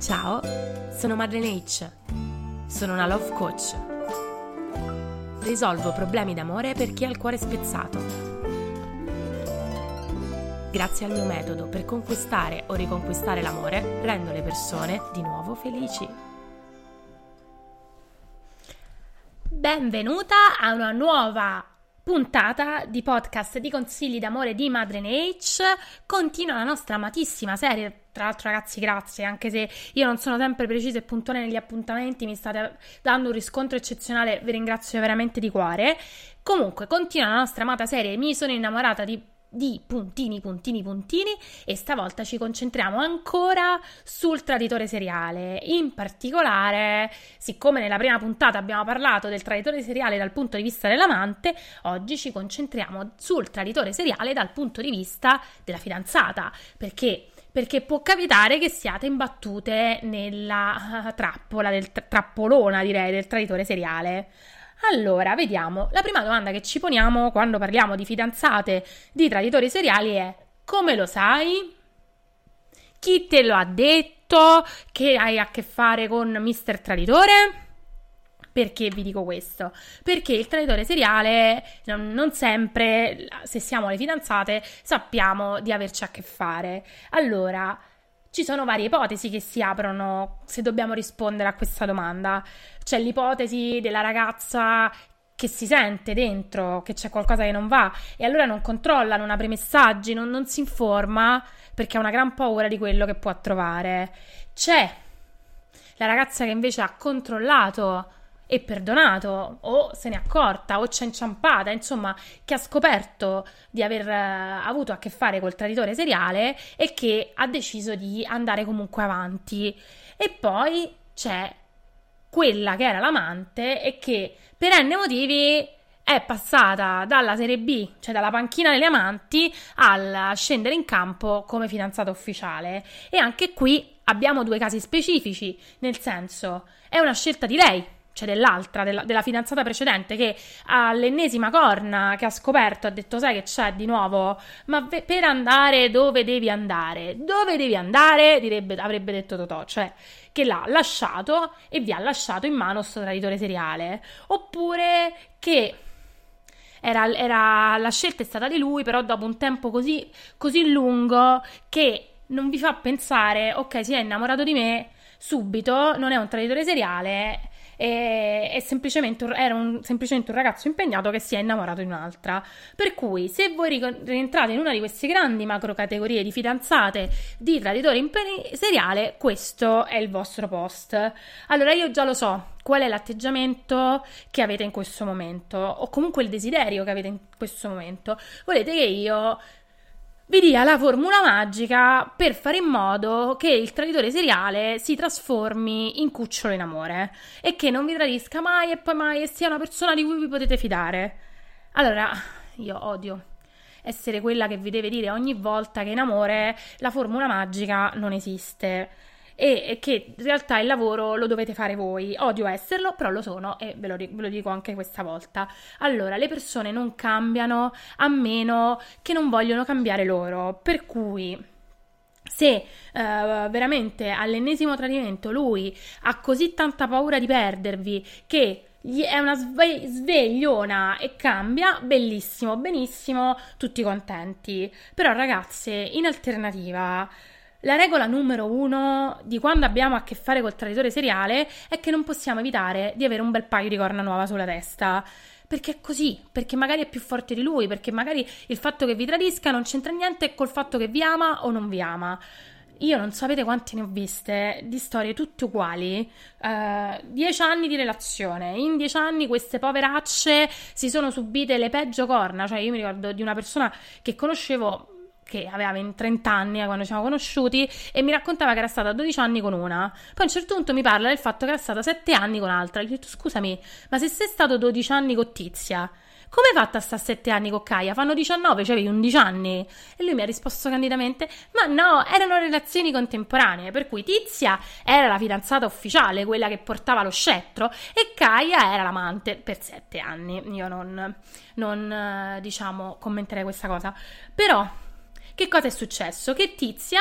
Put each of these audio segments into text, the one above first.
Ciao, sono Madeleine H. Sono una love coach. Risolvo problemi d'amore per chi ha il cuore spezzato. Grazie al mio metodo per conquistare o riconquistare l'amore, rendo le persone di nuovo felici. Benvenuta a una nuova puntata di podcast di consigli d'amore di Madre H. Continua la nostra amatissima serie. Tra l'altro, ragazzi, grazie, anche se io non sono sempre precisa e puntuale negli appuntamenti, mi state dando un riscontro eccezionale, vi ringrazio veramente di cuore. Comunque, continua la nostra amata serie. Mi sono innamorata di di puntini, puntini, puntini e stavolta ci concentriamo ancora sul traditore seriale. In particolare, siccome nella prima puntata abbiamo parlato del traditore seriale dal punto di vista dell'amante, oggi ci concentriamo sul traditore seriale dal punto di vista della fidanzata, perché perché può capitare che siate imbattute nella uh, trappola del tra- trappolona, direi, del traditore seriale. Allora, vediamo. La prima domanda che ci poniamo quando parliamo di fidanzate di traditori seriali è: come lo sai? Chi te lo ha detto che hai a che fare con Mister Traditore? Perché vi dico questo? Perché il traditore seriale non, sempre, se siamo le fidanzate, sappiamo di averci a che fare. Allora, ci sono varie ipotesi che si aprono se dobbiamo rispondere a questa domanda. C'è l'ipotesi della ragazza che si sente dentro che c'è qualcosa che non va e allora non controlla, non apre messaggi, non, non si informa perché ha una gran paura di quello che può trovare. C'è la ragazza che invece ha controllato e perdonato, o se n'è accorta, o c'è inciampata, insomma, che ha scoperto di aver uh, avuto a che fare col traditore seriale e che ha deciso di andare comunque avanti. E poi c'è quella che era l'amante e che per n motivi è passata dalla serie B, cioè dalla panchina delle amanti, al scendere in campo come fidanzata ufficiale. E anche qui abbiamo due casi specifici, nel senso è una scelta di lei cioè dell'altra, della, della, fidanzata precedente, che all'ennesima corna che ha scoperto ha detto: Sai che c'è di nuovo? Ma ve- per andare dove devi andare? Dove devi andare? Direbbe, avrebbe detto Totò, cioè che l'ha lasciato e vi ha lasciato in mano sto traditore seriale. Oppure che. Era, era, la scelta è stata di lui, però dopo un tempo così, così lungo che non vi fa pensare, ok, si è innamorato di me subito, non è un traditore seriale, e, è semplicemente era un, semplicemente un ragazzo impegnato che si è innamorato di un'altra. Per cui, se voi rientrate in una di queste grandi macro categorie di fidanzate di traditori in seriale, questo è il vostro post. Allora, io già lo so, qual è l'atteggiamento che avete in questo momento o comunque il desiderio che avete in questo momento. Volete che io vi dia la formula magica per fare in modo che il traditore seriale si trasformi in cucciolo in amore e che non vi tradisca mai e poi mai e sia una persona di cui vi potete fidare. Allora, io odio essere quella che vi deve dire ogni volta che in amore la formula magica non esiste e che in realtà il lavoro lo dovete fare voi. Odio esserlo, però lo sono e ve lo, ve lo dico anche questa volta. Allora, le persone non cambiano a meno che non vogliono cambiare loro, per cui se uh, veramente all'ennesimo tradimento lui ha così tanta paura di perdervi che è una sve- svegliona e cambia, bellissimo, benissimo, tutti contenti. Però ragazze, in alternativa La regola numero uno di quando abbiamo a che fare col traditore seriale è che non possiamo evitare di avere un bel paio di corna nuova sulla testa. Perché è così, perché magari è più forte di lui, perché magari il fatto che vi tradisca non c'entra niente col fatto che vi ama o non vi ama. Io non sapete quante ne ho viste di storie tutte uguali. Uh, dieci anni di relazione. In dieci anni queste poveracce si sono subite le peggio corna. Cioè, io mi ricordo di una persona che conoscevo che aveva 30 anni quando ci siamo conosciuti e mi raccontava che era stata 12 anni con una. Poi a un certo punto mi parla del fatto che era stata 7 anni con l'altra. Gli ho detto scusami, ma se sei stato 12 anni con Tizia, come hai fatto a stare 7 anni con Kaia? Fanno 19, cioè avevi 11 anni. E lui mi ha risposto candidamente: Ma no, erano relazioni contemporanee. Per cui Tizia era la fidanzata ufficiale, quella che portava lo scettro, e Kaia era l'amante per 7 anni. Io non, non eh, diciamo, commenterei questa cosa. Però che cosa è successo? Che Tizia,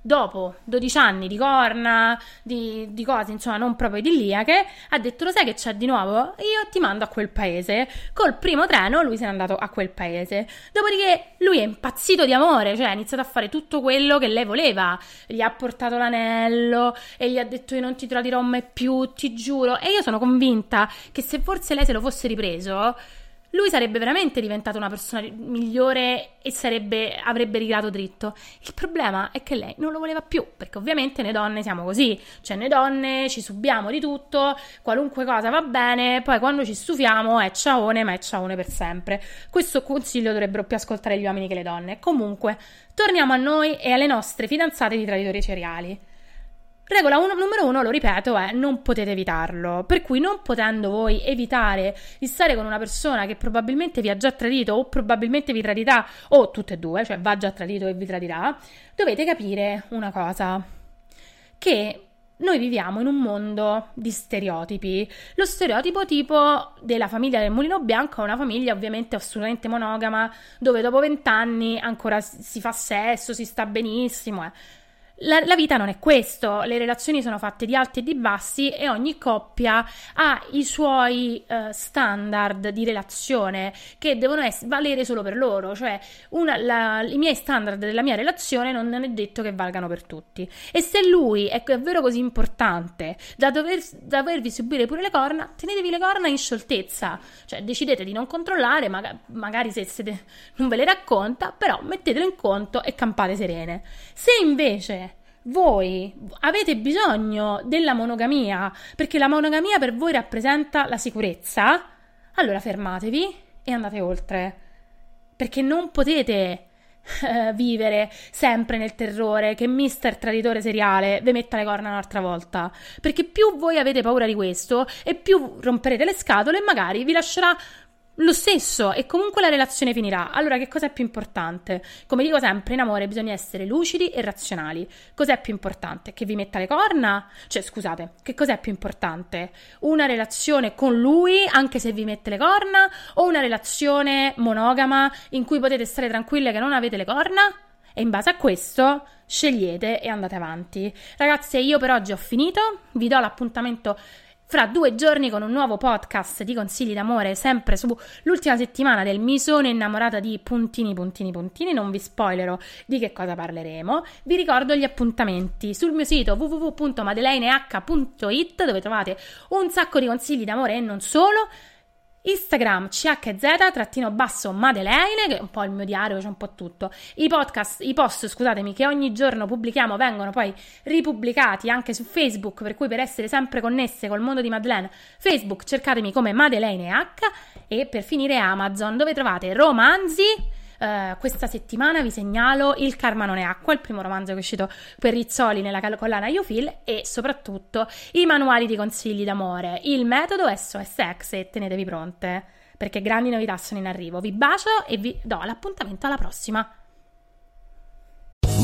dopo 12 anni di corna, di, di, cose insomma non proprio idilliache, ha detto: Lo sai che c'è di nuovo? Io ti mando a quel paese. Col primo treno lui se n'è andato a quel paese. Dopodiché lui è impazzito di amore, cioè ha iniziato a fare tutto quello che lei voleva. Gli ha portato l'anello e gli ha detto: Io non ti tradirò mai più, ti giuro. E io sono convinta che se forse lei se lo fosse ripreso lui sarebbe veramente diventato una persona migliore e sarebbe, avrebbe rigrato dritto. Il problema è che lei non lo voleva più, perché ovviamente noi donne siamo così, cioè noi donne ci subiamo di tutto, qualunque cosa va bene, poi quando ci stufiamo è ciaone, ma è ciaone per sempre. Questo consiglio dovrebbero più ascoltare gli uomini che le donne. Comunque, torniamo a noi e alle nostre fidanzate di traditori cereali. Regola uno, numero uno, lo ripeto, è non potete evitarlo. Per cui non potendo voi evitare di stare con una persona che probabilmente vi ha già tradito o probabilmente vi tradirà, o tutte e due, cioè va già tradito e vi tradirà, dovete capire una cosa. Che noi viviamo in un mondo di stereotipi. Lo stereotipo tipo della famiglia del mulino bianco è una famiglia ovviamente assolutamente monogama, dove dopo vent'anni ancora si fa sesso, si sta benissimo. Eh. La, la, vita non è questo, le relazioni sono fatte di alti e di bassi e ogni coppia ha i suoi uh, standard di relazione che devono es- valere solo per loro, cioè una, la, i miei standard della mia relazione non, è detto che valgano per tutti. E se lui è davvero così importante da, dover, da dovervi subire pure le corna, tenetevi le corna in scioltezza, cioè decidete di non controllare, maga- magari se siete, non ve le racconta, però mettetelo in conto e campate serene. Se invece voi avete bisogno della monogamia perché la monogamia per voi rappresenta la sicurezza, allora fermatevi e andate oltre. Perché non potete eh, vivere sempre nel terrore che mister traditore seriale vi metta le corna un'altra volta. Perché più voi avete paura di questo e più romperete le scatole e magari vi lascerà lo stesso e comunque la relazione finirà. Allora, che cosa è più importante? Come dico sempre, in amore bisogna essere lucidi e razionali. Cos'è più importante? Che vi metta le corna? Cioè, scusate, che cos'è più importante? Una relazione con lui, anche se vi mette le corna, o una relazione monogama in cui potete stare tranquille che non avete le corna? E in base a questo scegliete e andate avanti. Ragazze, io per oggi ho finito. Vi do l'appuntamento fra due giorni con un nuovo podcast di consigli d'amore, sempre sull'ultima settimana del Mi sono innamorata di puntini, puntini, puntini. Non vi spoilerò di che cosa parleremo. Vi ricordo gli appuntamenti sul mio sito www.madeleineH.it dove trovate un sacco di consigli d'amore e non solo. Instagram chz Madeleine, che è un po' il mio diario, c'è un po' tutto. I podcast, i post, scusatemi, che ogni giorno pubblichiamo vengono poi ripubblicati anche su Facebook, per cui per essere sempre connesse col mondo di Madeleine, Facebook cercatemi come Madeleine H e per finire Amazon, dove trovate romanzi Uh, questa settimana vi segnalo Il Karma non è acqua, il primo romanzo che è uscito per Rizzoli nella collana Iofil e soprattutto i manuali di consigli d'amore, il metodo SOS Ex e tenetevi pronte perché grandi novità sono in arrivo. Vi bacio e vi do l'appuntamento alla prossima.